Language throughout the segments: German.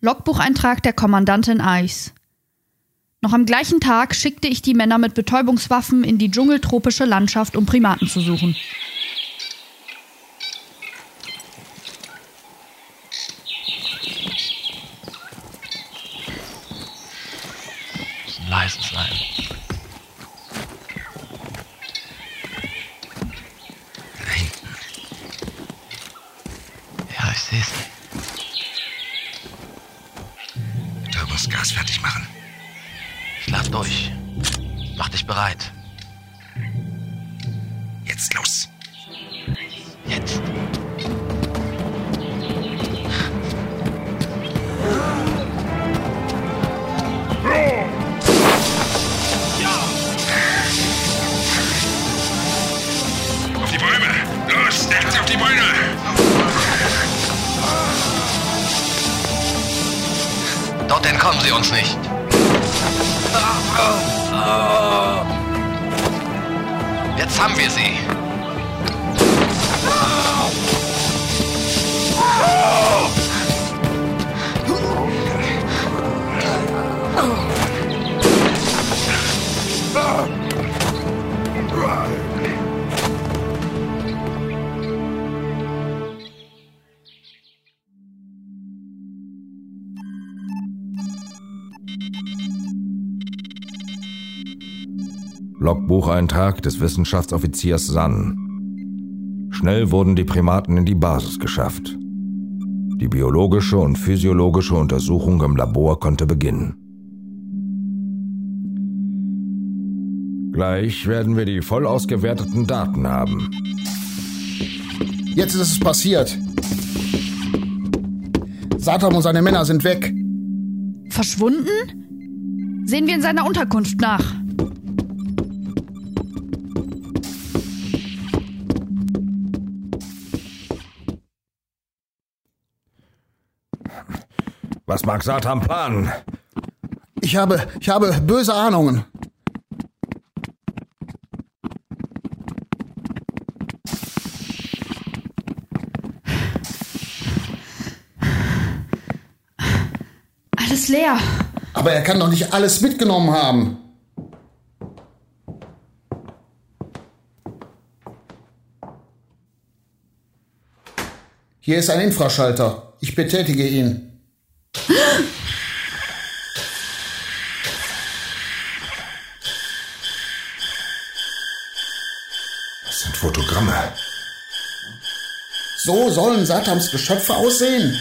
Logbucheintrag der Kommandantin Eis. Noch am gleichen Tag schickte ich die Männer mit Betäubungswaffen in die dschungeltropische Landschaft, um Primaten zu suchen. leise sein. Da hinten. Ja, ich sehe es. Fertig machen. Schlaf durch. Mach dich bereit. Jetzt los. Jetzt. Auf die Bäume. Los, deckt auf die Bäume. Dort entkommen sie uns nicht. Jetzt haben wir sie. Logbucheintrag des Wissenschaftsoffiziers Sann. Schnell wurden die Primaten in die Basis geschafft. Die biologische und physiologische Untersuchung im Labor konnte beginnen. Gleich werden wir die voll ausgewerteten Daten haben. Jetzt ist es passiert. Satam und seine Männer sind weg. Verschwunden? Sehen wir in seiner Unterkunft nach. Was mag Satan planen? Ich habe, ich habe böse Ahnungen. Alles leer. Aber er kann doch nicht alles mitgenommen haben. Hier ist ein Infraschalter. Ich betätige ihn. Das sind Fotogramme. So sollen Satams Geschöpfe aussehen.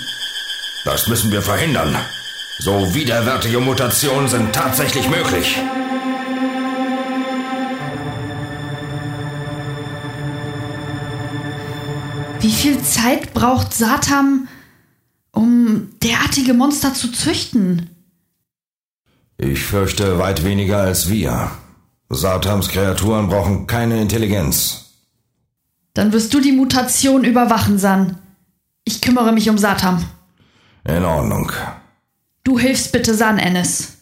Das müssen wir verhindern. So widerwärtige Mutationen sind tatsächlich möglich. Wie viel Zeit braucht Satam, um derartige Monster zu züchten? Ich fürchte weit weniger als wir. Satams Kreaturen brauchen keine Intelligenz. Dann wirst du die Mutation überwachen, San. Ich kümmere mich um Satam. In Ordnung. Du hilfst bitte San, Ennis.